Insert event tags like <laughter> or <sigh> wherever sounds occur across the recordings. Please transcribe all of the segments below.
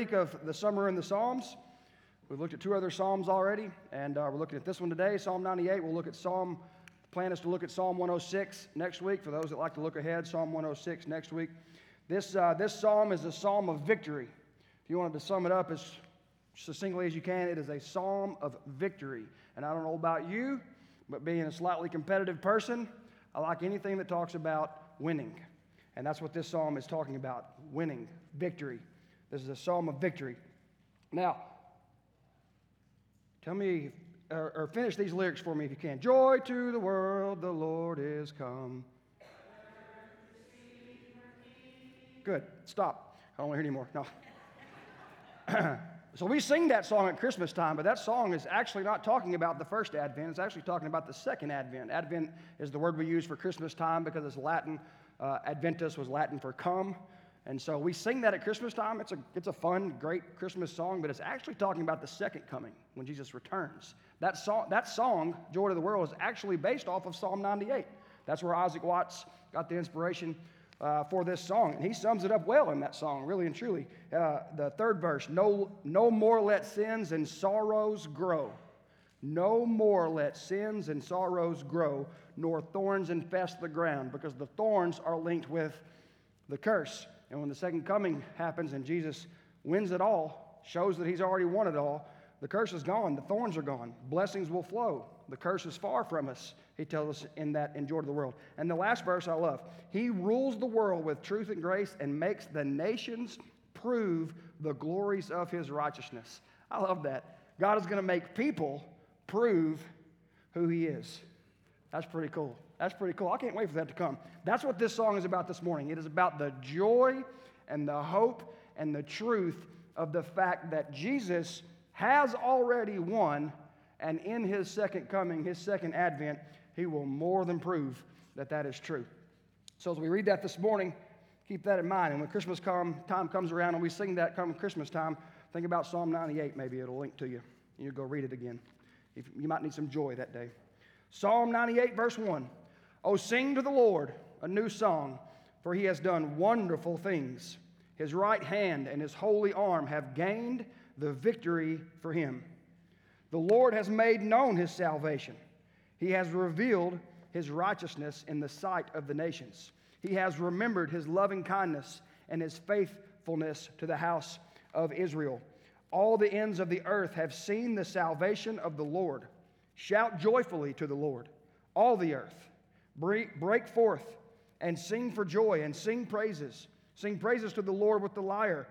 of the summer in the Psalms. We've looked at two other Psalms already, and uh, we're looking at this one today, Psalm 98. We'll look at Psalm, the plan is to look at Psalm 106 next week. For those that like to look ahead, Psalm 106 next week. This, uh, this psalm is a psalm of victory. If you wanted to sum it up as succinctly as you can, it is a psalm of victory. And I don't know about you, but being a slightly competitive person, I like anything that talks about winning. And that's what this psalm is talking about winning, victory. This is a psalm of victory. Now, tell me, or, or, finish these lyrics for me if you can. Joy to the world, the Lord is come. Good. Stop. I don't want to hear anymore. No. <clears throat> so we sing that song at Christmas time, but that song is actually not talking about the first Advent. It's actually talking about the second Advent. Advent is the word we use for Christmas time because it's Latin. Uh, Adventus was Latin for come. And so we sing that at Christmas time. It's a, it's a fun, great Christmas song, but it's actually talking about the second coming when Jesus returns. That song, that song, Joy to the World, is actually based off of Psalm 98. That's where Isaac Watts got the inspiration uh, for this song. And he sums it up well in that song, really and truly. Uh, the third verse no, no more let sins and sorrows grow. No more let sins and sorrows grow, nor thorns infest the ground, because the thorns are linked with the curse. And when the second coming happens and Jesus wins it all, shows that he's already won it all, the curse is gone, the thorns are gone, blessings will flow. The curse is far from us, he tells us in that in Joy to the World. And the last verse I love He rules the world with truth and grace and makes the nations prove the glories of his righteousness. I love that. God is going to make people prove who he is. That's pretty cool. That's pretty cool. I can't wait for that to come. That's what this song is about this morning. It is about the joy and the hope and the truth of the fact that Jesus has already won, and in his second coming, his second advent, he will more than prove that that is true. So as we read that this morning, keep that in mind. And when Christmas come, time comes around and we sing that come Christmas time, think about Psalm 98. Maybe it'll link to you. And you go read it again. If, you might need some joy that day. Psalm 98, verse 1. Oh, sing to the Lord a new song, for he has done wonderful things. His right hand and his holy arm have gained the victory for him. The Lord has made known his salvation. He has revealed his righteousness in the sight of the nations. He has remembered his loving kindness and his faithfulness to the house of Israel. All the ends of the earth have seen the salvation of the Lord. Shout joyfully to the Lord, all the earth. Break forth and sing for joy and sing praises. Sing praises to the Lord with the lyre,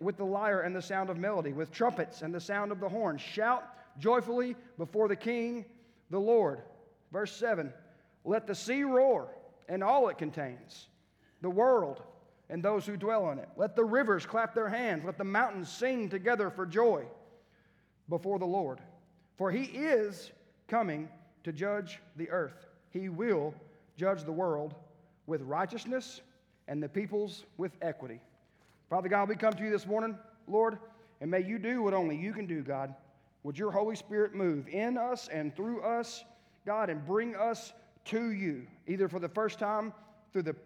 with the lyre and the sound of melody, with trumpets and the sound of the horn. Shout joyfully before the King, the Lord. Verse 7 Let the sea roar and all it contains, the world and those who dwell on it. Let the rivers clap their hands. Let the mountains sing together for joy before the Lord. For he is coming to judge the earth he will judge the world with righteousness and the peoples with equity. Father God, we come to you this morning, Lord, and may you do what only you can do, God. Would your Holy Spirit move in us and through us, God, and bring us to you, either for the first time through the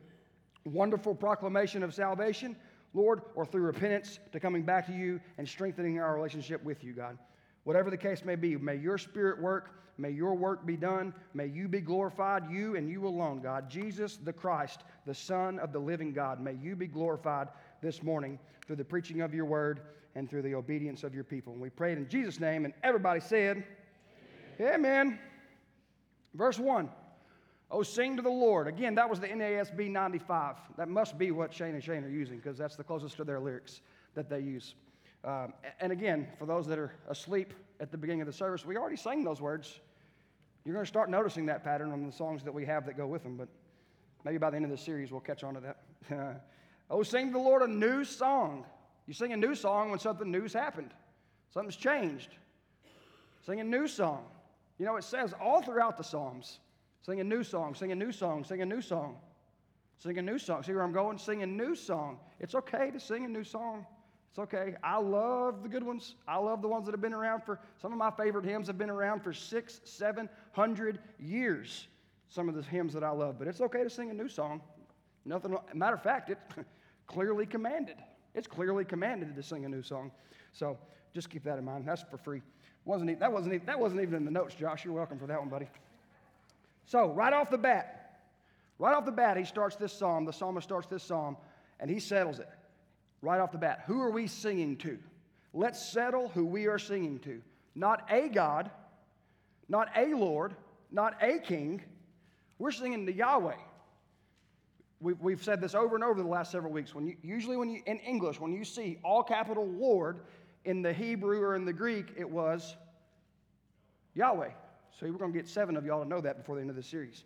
wonderful proclamation of salvation, Lord, or through repentance to coming back to you and strengthening our relationship with you, God. Whatever the case may be, may your spirit work. May your work be done. May you be glorified, you and you alone, God. Jesus the Christ, the Son of the living God, may you be glorified this morning through the preaching of your word and through the obedience of your people. And we prayed in Jesus' name, and everybody said, Amen. Amen. Verse 1. Oh, sing to the Lord. Again, that was the NASB 95. That must be what Shane and Shane are using because that's the closest to their lyrics that they use. Um, and again, for those that are asleep at the beginning of the service, we already sang those words. You're going to start noticing that pattern on the songs that we have that go with them, but maybe by the end of the series we'll catch on to that. <laughs> oh, sing to the Lord a new song. You sing a new song when something new's happened, something's changed. Sing a new song. You know, it says all throughout the Psalms sing a new song, sing a new song, sing a new song, sing a new song. See where I'm going? Sing a new song. It's okay to sing a new song. It's okay. I love the good ones. I love the ones that have been around for, some of my favorite hymns have been around for six, seven hundred years. Some of the hymns that I love, but it's okay to sing a new song. Nothing, matter of fact, it <laughs> clearly commanded. It's clearly commanded to sing a new song. So just keep that in mind. That's for free. Wasn't e- that, wasn't e- that wasn't even in the notes, Josh. You're welcome for that one, buddy. So, right off the bat, right off the bat, he starts this psalm. The psalmist starts this psalm, and he settles it right off the bat. Who are we singing to? Let's settle who we are singing to. Not a God, not a Lord, not a king. We're singing to Yahweh. We've, said this over and over the last several weeks. When you, usually, when you in English, when you see all capital Lord in the Hebrew or in the Greek, it was Yahweh. So we're going to get seven of y'all to know that before the end of the series.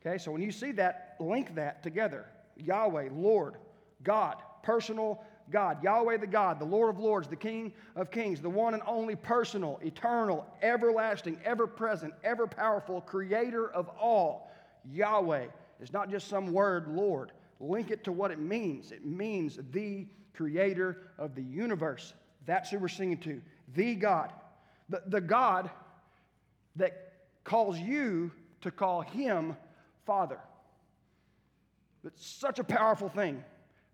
Okay, so when you see that, link that together Yahweh, Lord, God, personal God, Yahweh the God, the Lord of Lords, the King of Kings, the one and only personal, eternal, everlasting, ever present, ever powerful, creator of all. Yahweh is not just some word, Lord. Link it to what it means. It means the creator of the universe. That's who we're singing to. The God. The, the God that calls you to call him Father. It's such a powerful thing.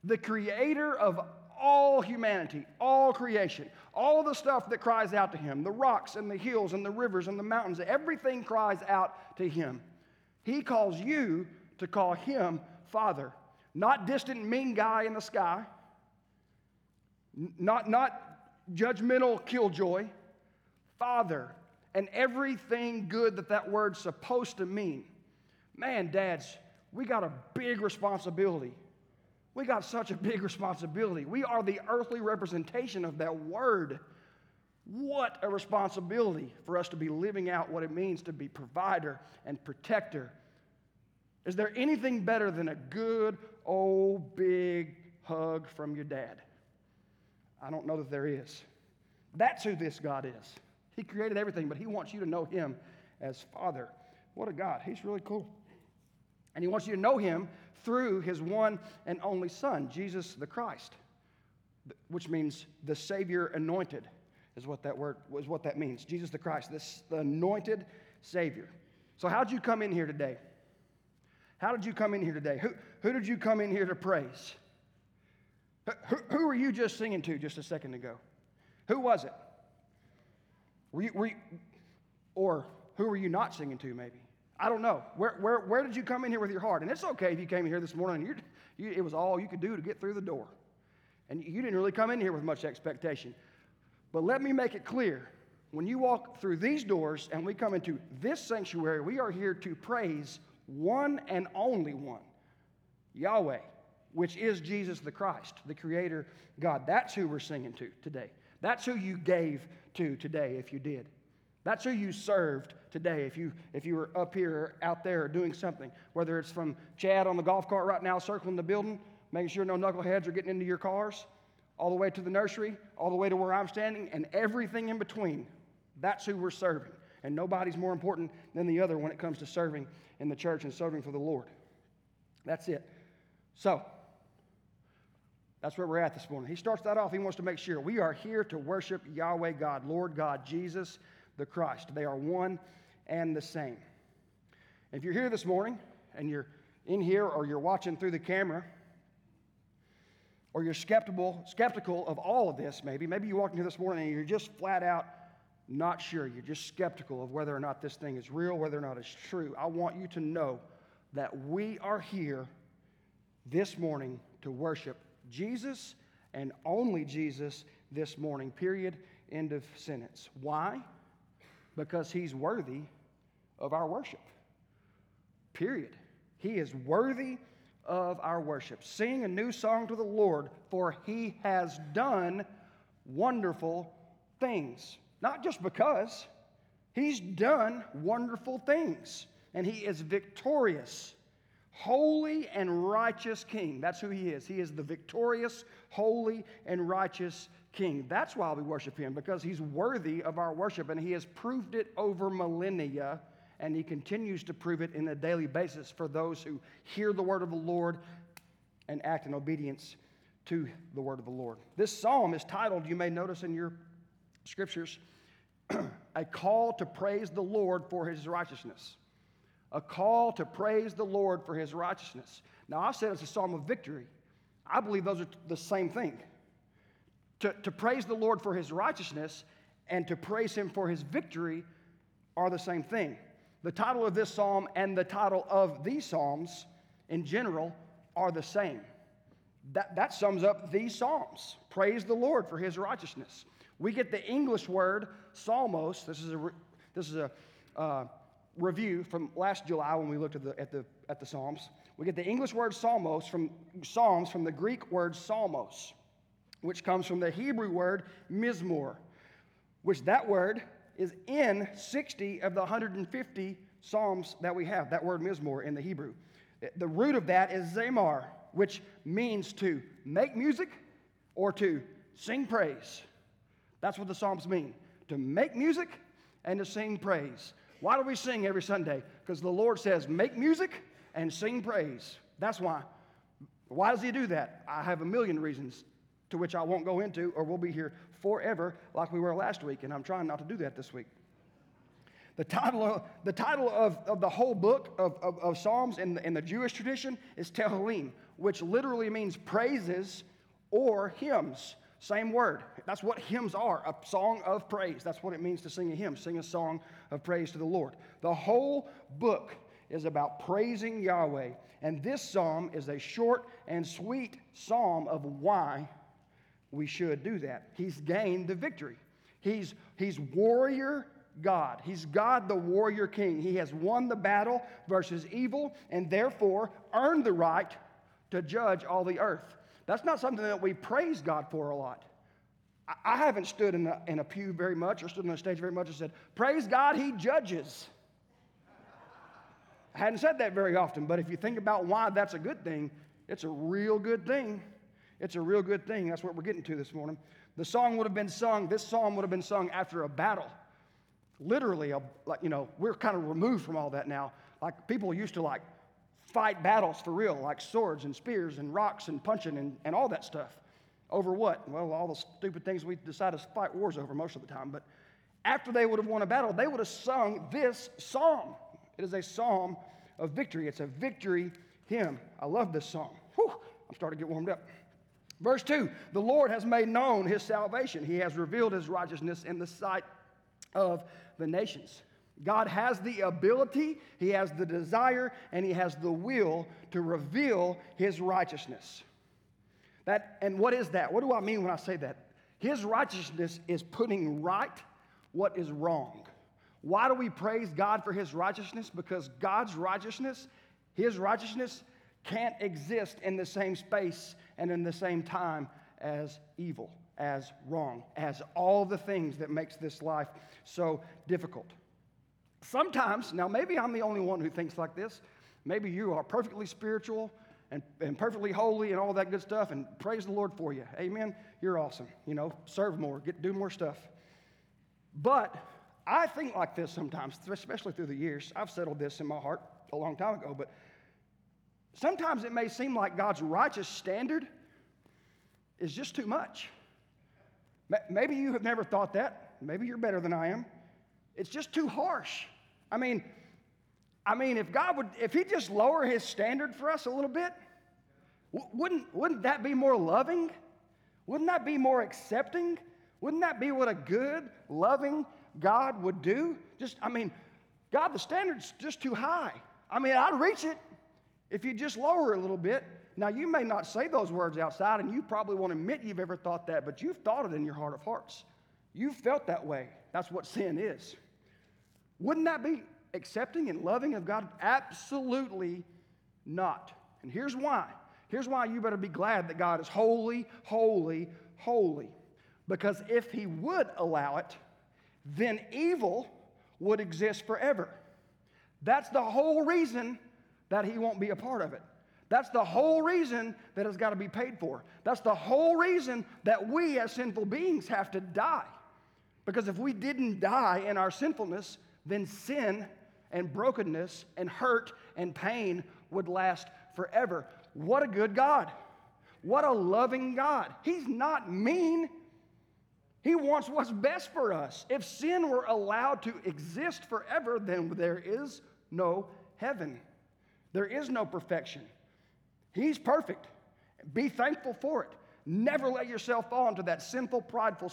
The creator of all humanity, all creation, all the stuff that cries out to him, the rocks and the hills and the rivers and the mountains, everything cries out to him. He calls you to call him Father. Not distant, mean guy in the sky, not, not judgmental killjoy, Father, and everything good that that word's supposed to mean. Man, dads, we got a big responsibility. We got such a big responsibility. We are the earthly representation of that word. What a responsibility for us to be living out what it means to be provider and protector. Is there anything better than a good old big hug from your dad? I don't know that there is. That's who this God is. He created everything, but He wants you to know Him as Father. What a God. He's really cool. And He wants you to know Him through His one and only Son, Jesus the Christ, which means the Savior anointed, is what that word was what that means. Jesus the Christ, this the anointed Savior. So, how'd you come in here today? How did you come in here today? Who, who did you come in here to praise? Who, who were you just singing to just a second ago? Who was it? Were you, were you, or who were you not singing to, maybe? I don't know. Where, where, where did you come in here with your heart? And it's okay if you came in here this morning and you, it was all you could do to get through the door. And you didn't really come in here with much expectation. But let me make it clear when you walk through these doors and we come into this sanctuary, we are here to praise one and only one Yahweh, which is Jesus the Christ, the Creator God. That's who we're singing to today. That's who you gave to today if you did. That's who you served today if you, if you were up here or out there or doing something, whether it's from Chad on the golf cart right now circling the building, making sure no knuckleheads are getting into your cars, all the way to the nursery, all the way to where I'm standing, and everything in between. That's who we're serving. And nobody's more important than the other when it comes to serving in the church and serving for the Lord. That's it. So, that's where we're at this morning. He starts that off. He wants to make sure we are here to worship Yahweh God, Lord God, Jesus the Christ. They are one and the same. If you're here this morning and you're in here or you're watching through the camera, or you're skeptical, skeptical of all of this, maybe. Maybe you walked here this morning and you're just flat out not sure. You're just skeptical of whether or not this thing is real, whether or not it's true. I want you to know that we are here this morning to worship Jesus and only Jesus this morning, period. End of sentence. Why? Because he's worthy of our worship. Period. He is worthy of our worship. Sing a new song to the Lord, for he has done wonderful things. Not just because, he's done wonderful things, and he is victorious. Holy and righteous King. That's who he is. He is the victorious, holy, and righteous King. That's why we worship him, because he's worthy of our worship, and he has proved it over millennia and he continues to prove it in a daily basis for those who hear the word of the Lord and act in obedience to the word of the Lord. This psalm is titled, you may notice in your scriptures, <clears throat> a call to praise the Lord for his righteousness. A call to praise the Lord for his righteousness. Now, I said it's a psalm of victory. I believe those are the same thing. To, to praise the Lord for his righteousness and to praise him for his victory are the same thing. The title of this psalm and the title of these psalms in general are the same. That, that sums up these psalms. Praise the Lord for his righteousness. We get the English word psalmos. This is a, this is a uh, review from last July when we looked at the, at, the, at the Psalms. We get the English word psalmos from Psalms from the Greek word psalmos, which comes from the Hebrew word mizmor, which that word is in 60 of the 150 Psalms that we have, that word mizmor in the Hebrew. The root of that is zamar, which means to make music or to sing praise. That's what the Psalms mean to make music and to sing praise. Why do we sing every Sunday? Because the Lord says, make music and sing praise. That's why. Why does He do that? I have a million reasons to which I won't go into, or we'll be here forever like we were last week, and I'm trying not to do that this week. The title of the, title of, of the whole book of, of, of Psalms in the, in the Jewish tradition is Tehillim, which literally means praises or hymns. Same word. That's what hymns are a song of praise. That's what it means to sing a hymn, sing a song of praise to the Lord. The whole book is about praising Yahweh. And this psalm is a short and sweet psalm of why we should do that. He's gained the victory. He's, he's warrior God. He's God, the warrior king. He has won the battle versus evil and therefore earned the right to judge all the earth. That's not something that we praise God for a lot. I haven't stood in a, in a pew very much or stood on a stage very much and said, Praise God, He judges. I hadn't said that very often, but if you think about why that's a good thing, it's a real good thing. It's a real good thing. That's what we're getting to this morning. The song would have been sung, this psalm would have been sung after a battle. Literally, a, like, you know, we're kind of removed from all that now. Like people used to like fight battles for real, like swords and spears and rocks and punching and, and all that stuff. Over what? Well, all the stupid things we decide to fight wars over most of the time. But after they would have won a battle, they would have sung this psalm. It is a psalm of victory. It's a victory hymn. I love this song. Whew, I'm starting to get warmed up. Verse 2 The Lord has made known his salvation, he has revealed his righteousness in the sight of the nations. God has the ability, He has the desire, and He has the will to reveal His righteousness. That, and what is that? What do I mean when I say that? His righteousness is putting right what is wrong. Why do we praise God for His righteousness? Because God's righteousness, His righteousness, can't exist in the same space and in the same time as evil, as wrong, as all the things that makes this life so difficult. Sometimes, now maybe I'm the only one who thinks like this. Maybe you are perfectly spiritual and, and perfectly holy and all that good stuff, and praise the Lord for you. Amen. You're awesome. You know, serve more, get do more stuff. But I think like this sometimes, especially through the years. I've settled this in my heart a long time ago, but sometimes it may seem like God's righteous standard is just too much. Maybe you have never thought that. Maybe you're better than I am. It's just too harsh. I mean, I mean, if God would, if He just lower His standard for us a little bit, wouldn't, wouldn't that be more loving? Wouldn't that be more accepting? Wouldn't that be what a good, loving God would do? Just, I mean, God, the standard's just too high. I mean, I'd reach it if you just lower a little bit. Now, you may not say those words outside, and you probably won't admit you've ever thought that, but you've thought it in your heart of hearts. You've felt that way. That's what sin is. Wouldn't that be accepting and loving of God? Absolutely not. And here's why. Here's why you better be glad that God is holy, holy, holy. Because if He would allow it, then evil would exist forever. That's the whole reason that He won't be a part of it. That's the whole reason that it's got to be paid for. That's the whole reason that we as sinful beings have to die. Because if we didn't die in our sinfulness, then sin and brokenness and hurt and pain would last forever. What a good God. What a loving God. He's not mean. He wants what's best for us. If sin were allowed to exist forever, then there is no heaven. There is no perfection. He's perfect. Be thankful for it. Never let yourself fall into that sinful, prideful,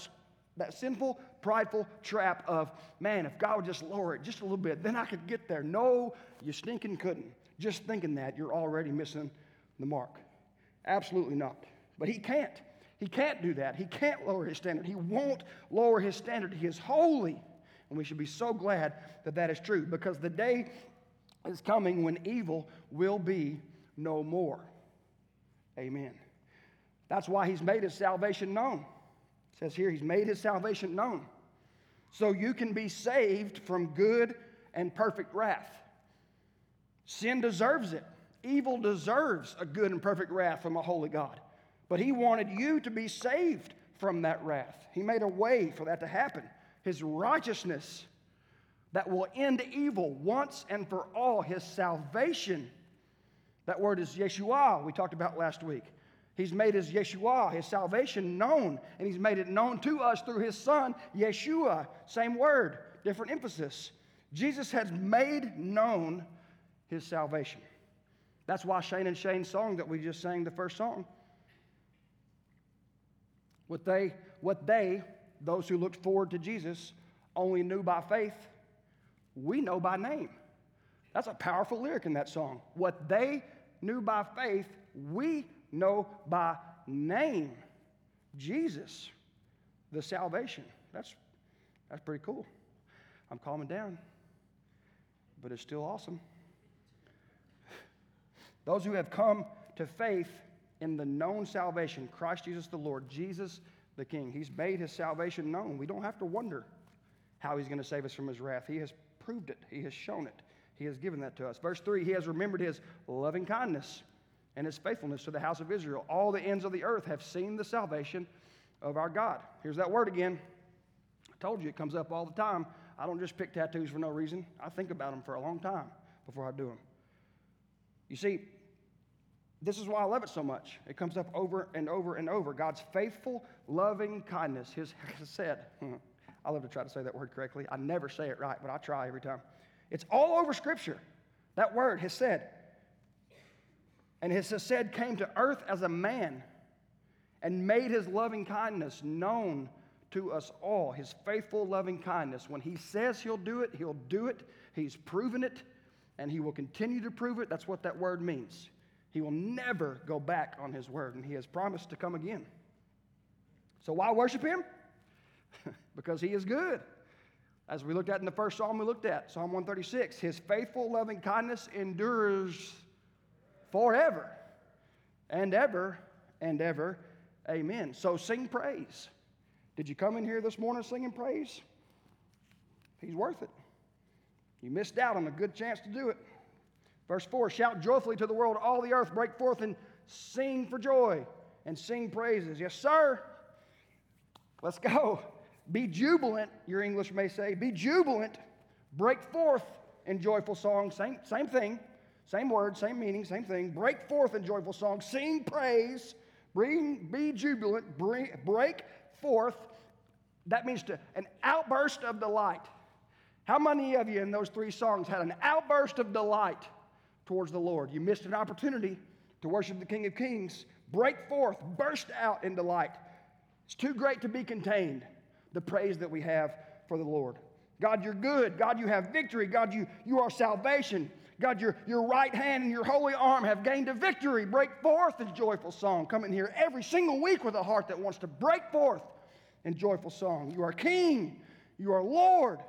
that sinful, prideful trap of, man, if God would just lower it just a little bit, then I could get there. No, you stinking couldn't. Just thinking that, you're already missing the mark. Absolutely not. But he can't. He can't do that. He can't lower his standard. He won't lower his standard. He is holy. And we should be so glad that that is true because the day is coming when evil will be no more. Amen. That's why he's made his salvation known. It says here, he's made his salvation known. So you can be saved from good and perfect wrath. Sin deserves it. Evil deserves a good and perfect wrath from a holy God. But he wanted you to be saved from that wrath. He made a way for that to happen. His righteousness that will end evil once and for all, his salvation. That word is Yeshua, we talked about last week. He's made his Yeshua, his salvation known, and he's made it known to us through his son, Yeshua. Same word, different emphasis. Jesus has made known his salvation. That's why Shane and Shane's song that we just sang, the first song, what they, what they, those who looked forward to Jesus, only knew by faith, we know by name. That's a powerful lyric in that song. What they knew by faith, we know by name. Jesus, the salvation. That's, that's pretty cool. I'm calming down, but it's still awesome. <laughs> Those who have come to faith in the known salvation, Christ Jesus the Lord, Jesus the King. He's made his salvation known. We don't have to wonder how he's going to save us from his wrath. He has proved it, he has shown it, he has given that to us. Verse 3 He has remembered his loving kindness and his faithfulness to the house of Israel. All the ends of the earth have seen the salvation of our God. Here's that word again. I told you it comes up all the time. I don't just pick tattoos for no reason. I think about them for a long time before I do them. You see, this is why I love it so much. It comes up over and over and over. God's faithful, loving kindness. His <laughs> hesed, I love to try to say that word correctly. I never say it right, but I try every time. It's all over Scripture. That word hesed. And his said came to earth as a man and made his loving kindness known to us all. His faithful loving kindness. When he says he'll do it, he'll do it. He's proven it, and he will continue to prove it. That's what that word means. He will never go back on his word, and he has promised to come again. So, why worship him? <laughs> because he is good. As we looked at in the first psalm we looked at, Psalm 136, his faithful loving kindness endures forever and ever and ever. Amen. So, sing praise. Did you come in here this morning singing praise? He's worth it. You missed out on a good chance to do it. Verse 4 Shout joyfully to the world, all the earth, break forth and sing for joy and sing praises. Yes, sir. Let's go. Be jubilant, your English may say. Be jubilant. Break forth in joyful song. Same, same thing. Same word, same meaning, same thing. Break forth in joyful song. Sing praise. Bring, be jubilant. Bring, break forth. That means to, an outburst of delight. How many of you in those three songs had an outburst of delight? towards the Lord. You missed an opportunity to worship the King of Kings. Break forth, burst out in delight. It's too great to be contained, the praise that we have for the Lord. God, you're good. God, you have victory. God, you, you are salvation. God, your, your right hand and your holy arm have gained a victory. Break forth in joyful song. Come in here every single week with a heart that wants to break forth in joyful song. You are King. You are Lord.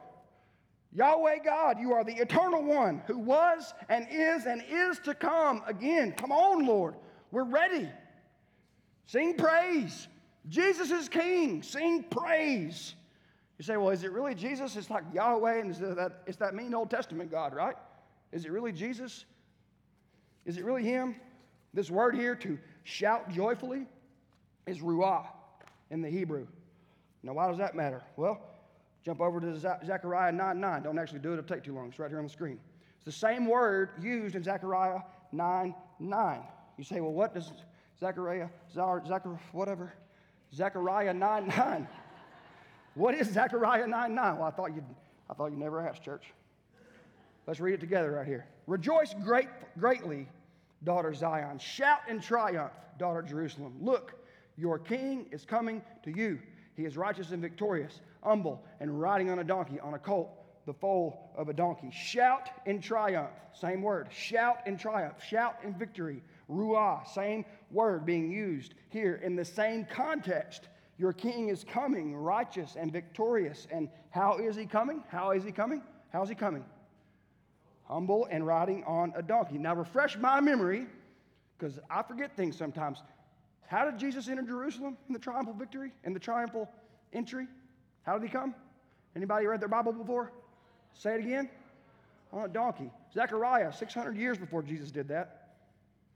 Yahweh God, you are the eternal one who was and is and is to come again. Come on, Lord. We're ready. Sing praise. Jesus is king. Sing praise. You say, well, is it really Jesus? It's like Yahweh, and it's that, it's that mean Old Testament God, right? Is it really Jesus? Is it really Him? This word here, to shout joyfully, is ruah in the Hebrew. Now, why does that matter? Well, Jump over to Zechariah 9 9. Don't actually do it, it'll take too long. It's right here on the screen. It's the same word used in Zechariah 9 9. You say, well, what does Zechariah, Zechariah, whatever, Zechariah 9 9? what is Zechariah 9 9? Well, I thought you'd, I thought you'd never ask, church. Let's read it together right here. Rejoice great, greatly, daughter Zion. Shout in triumph, daughter Jerusalem. Look, Your king is coming to you. He is righteous and victorious, humble, and riding on a donkey, on a colt, the foal of a donkey. Shout in triumph. Same word. Shout in triumph. Shout in victory. Ruah. Same word being used here in the same context. Your king is coming, righteous and victorious. And how is he coming? How is he coming? How's he coming? Humble and riding on a donkey. Now, refresh my memory, because I forget things sometimes. How did Jesus enter Jerusalem in the triumphal victory, in the triumphal entry? How did he come? Anybody read their Bible before? Say it again. On a donkey. Zechariah, 600 years before Jesus did that.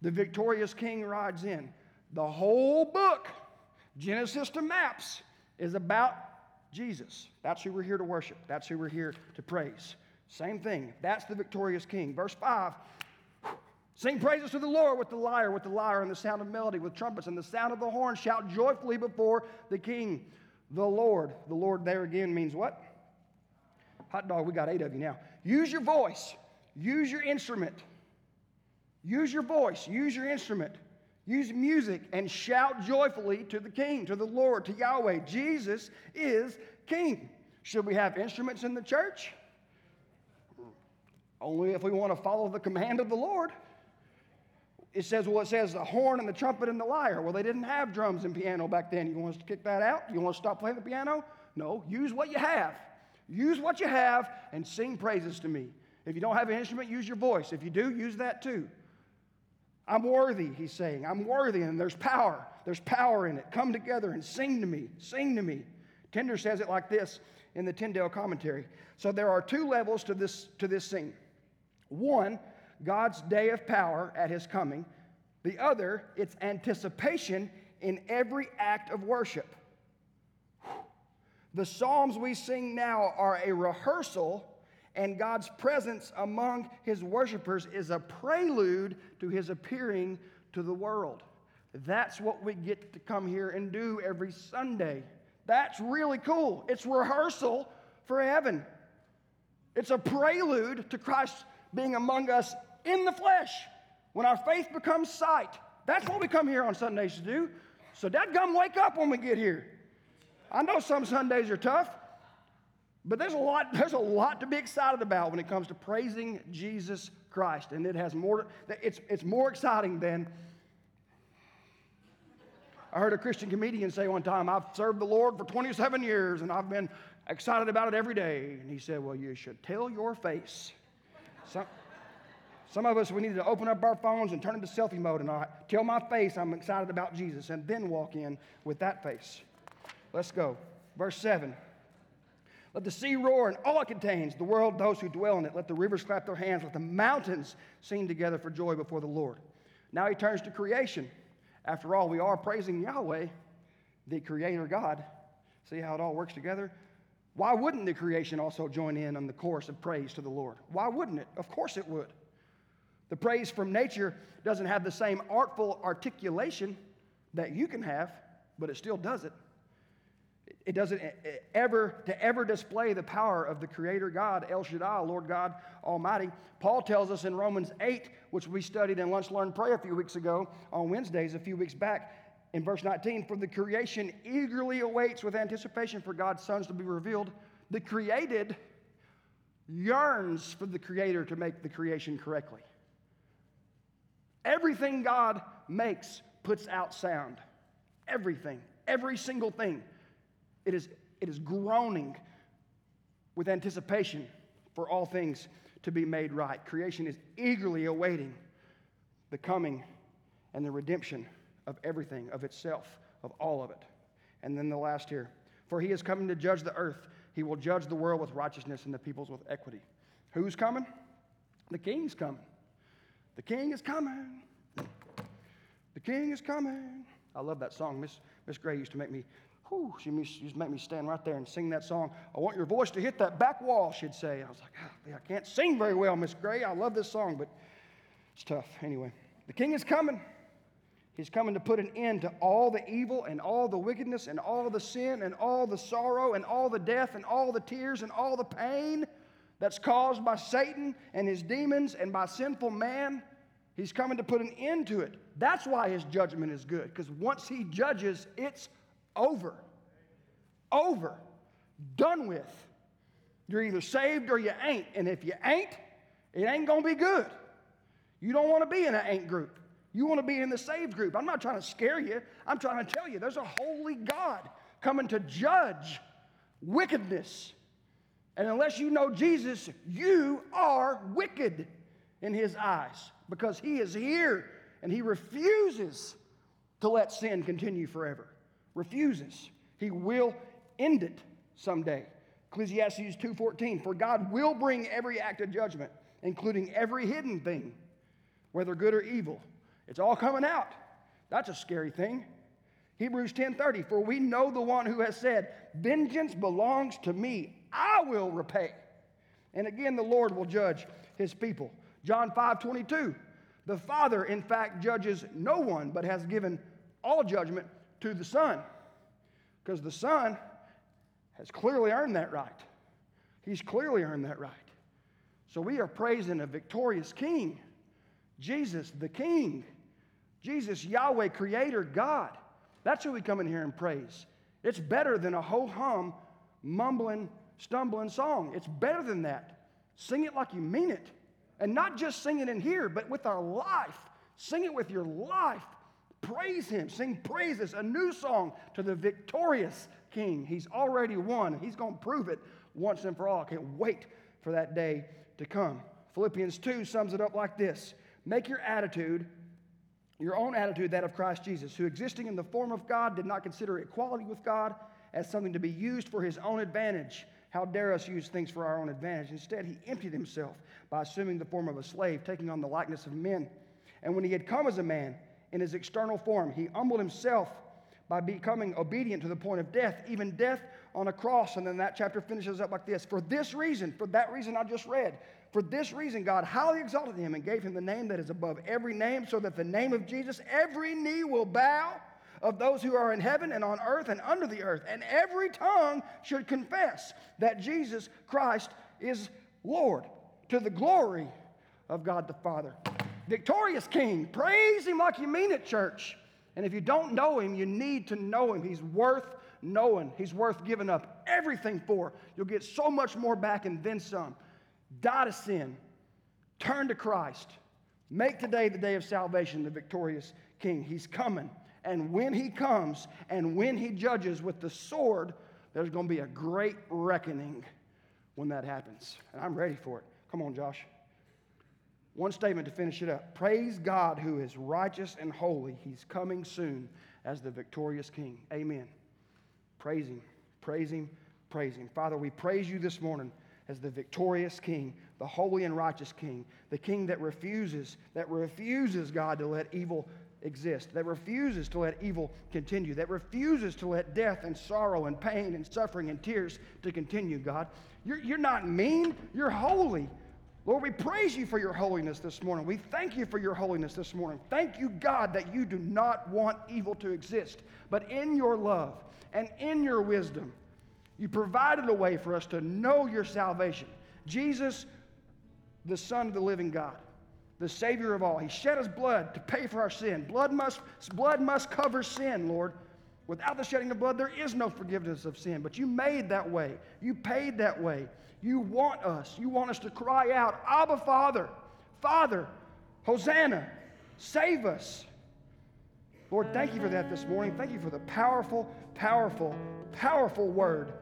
The victorious king rides in. The whole book, Genesis to Maps, is about Jesus. That's who we're here to worship. That's who we're here to praise. Same thing. That's the victorious king. Verse 5 Sing praises to the Lord with the lyre, with the lyre and the sound of melody, with trumpets and the sound of the horn. Shout joyfully before the king, the Lord. The Lord there again means what? Hot dog, we got eight of you now. Use your voice, use your instrument. Use your voice, use your instrument, use music, and shout joyfully to the King, to the Lord, to Yahweh. Jesus is King. Should we have instruments in the church? Only if we want to follow the command of the Lord. It says, well, it says the horn and the trumpet and the lyre. Well, they didn't have drums and piano back then. You want us to kick that out? You want to stop playing the piano? No, use what you have. Use what you have and sing praises to me. If you don't have an instrument, use your voice. If you do, use that too. I'm worthy, he's saying. I'm worthy, and there's power. There's power in it. Come together and sing to me. Sing to me. Tyndale says it like this in the Tyndale commentary. So there are two levels to this, to this scene. One, God's day of power at his coming. The other, its anticipation in every act of worship. The Psalms we sing now are a rehearsal, and God's presence among his worshipers is a prelude to his appearing to the world. That's what we get to come here and do every Sunday. That's really cool. It's rehearsal for heaven. It's a prelude to Christ being among us in the flesh when our faith becomes sight. That's what we come here on Sundays to do. So, that gum, wake up when we get here. I know some Sundays are tough, but there's a lot, there's a lot to be excited about when it comes to praising Jesus Christ. And it has more, it's, it's more exciting than. I heard a Christian comedian say one time, I've served the Lord for 27 years and I've been excited about it every day. And he said, Well, you should tell your face. Some, some of us, we need to open up our phones and turn into selfie mode and I tell my face I'm excited about Jesus and then walk in with that face. Let's go. Verse 7. Let the sea roar and all it contains, the world, those who dwell in it. Let the rivers clap their hands. Let the mountains sing together for joy before the Lord. Now he turns to creation. After all, we are praising Yahweh, the Creator God. See how it all works together? Why wouldn't the creation also join in on the chorus of praise to the Lord? Why wouldn't it? Of course it would. The praise from nature doesn't have the same artful articulation that you can have, but it still does it. It doesn't ever to ever display the power of the Creator God, El Shaddai, Lord God Almighty. Paul tells us in Romans 8, which we studied in Lunch Learn Pray a few weeks ago on Wednesdays, a few weeks back, in verse 19, for the creation eagerly awaits with anticipation for God's sons to be revealed. The created yearns for the Creator to make the creation correctly. Everything God makes puts out sound. Everything, every single thing. It is, it is groaning with anticipation for all things to be made right. Creation is eagerly awaiting the coming and the redemption of everything, of itself, of all of it. And then the last here For he is coming to judge the earth. He will judge the world with righteousness and the peoples with equity. Who's coming? The king's coming. The king is coming. The king is coming. I love that song. Miss, Miss Gray used to make me Whew, she used to make me stand right there and sing that song. I want your voice to hit that back wall, she'd say. I was like, oh, I can't sing very well, Miss Gray. I love this song, but it's tough. Anyway, the king is coming. He's coming to put an end to all the evil and all the wickedness and all the sin and all the sorrow and all the death and all the tears and all the pain that's caused by Satan and his demons and by sinful man. He's coming to put an end to it. That's why his judgment is good, because once he judges, it's over. Over. Done with. You're either saved or you ain't. And if you ain't, it ain't going to be good. You don't want to be in an ain't group. You want to be in the saved group. I'm not trying to scare you. I'm trying to tell you there's a holy God coming to judge wickedness. And unless you know Jesus, you are wicked in his eyes because he is here and he refuses to let sin continue forever. Refuses. He will end it someday. Ecclesiastes 2:14 For God will bring every act of judgment, including every hidden thing, whether good or evil. It's all coming out. That's a scary thing. Hebrews 10:30 For we know the one who has said, "Vengeance belongs to me. I will repay." And again the Lord will judge his people. John 5:22 The Father in fact judges no one but has given all judgment to the Son. Because the Son has clearly earned that right. He's clearly earned that right. So we are praising a victorious king, Jesus the King, Jesus Yahweh, Creator, God. That's who we come in here and praise. It's better than a ho hum, mumbling, stumbling song. It's better than that. Sing it like you mean it. And not just sing it in here, but with our life. Sing it with your life. Praise Him. Sing praises, a new song to the victorious King. He's already won. He's going to prove it once and for all. Can't wait for that day to come. Philippians 2 sums it up like this Make your attitude, your own attitude, that of Christ Jesus, who existing in the form of God did not consider equality with God as something to be used for his own advantage. How dare us use things for our own advantage? Instead, he emptied himself by assuming the form of a slave, taking on the likeness of men. And when he had come as a man in his external form, he humbled himself by becoming obedient to the point of death, even death on a cross. And then that chapter finishes up like this For this reason, for that reason I just read, for this reason, God highly exalted him and gave him the name that is above every name, so that the name of Jesus, every knee will bow of those who are in heaven and on earth and under the earth, and every tongue should confess that Jesus Christ is Lord to the glory of God the Father. Victorious King, praise him like you mean it, church. And if you don't know him, you need to know him. He's worth knowing, he's worth giving up everything for. You'll get so much more back and then some. Die to sin, turn to Christ. Make today the day of salvation, the victorious King. He's coming. And when he comes and when he judges with the sword, there's going to be a great reckoning when that happens. And I'm ready for it. Come on, Josh. One statement to finish it up. Praise God who is righteous and holy. He's coming soon as the victorious King. Amen. Praise Him, praise Him, praise Him. Father, we praise you this morning as the victorious King, the holy and righteous King, the King that refuses, that refuses, God, to let evil exist, that refuses to let evil continue, that refuses to let death and sorrow and pain and suffering and tears to continue, God. You're, you're not mean, you're holy. Lord, we praise you for your holiness this morning. We thank you for your holiness this morning. Thank you, God, that you do not want evil to exist, but in your love and in your wisdom, you provided a way for us to know your salvation. Jesus, the Son of the living God, the Savior of all. He shed his blood to pay for our sin. Blood must, blood must cover sin, Lord. Without the shedding of blood, there is no forgiveness of sin. But you made that way. You paid that way. You want us. You want us to cry out, Abba, Father, Father, Hosanna, save us. Lord, thank you for that this morning. Thank you for the powerful, powerful, powerful word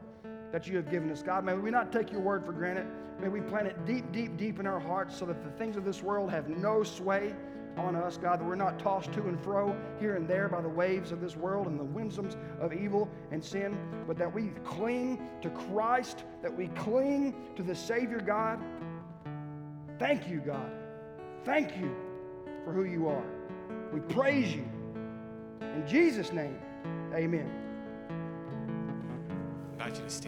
that you have given us, God. May we not take your word for granted. May we plant it deep, deep, deep in our hearts so that the things of this world have no sway on us, God, that we're not tossed to and fro here and there by the waves of this world and the winsomes of evil and sin, but that we cling to Christ, that we cling to the Savior God. Thank you, God. Thank you for who you are. We praise you. In Jesus' name, amen.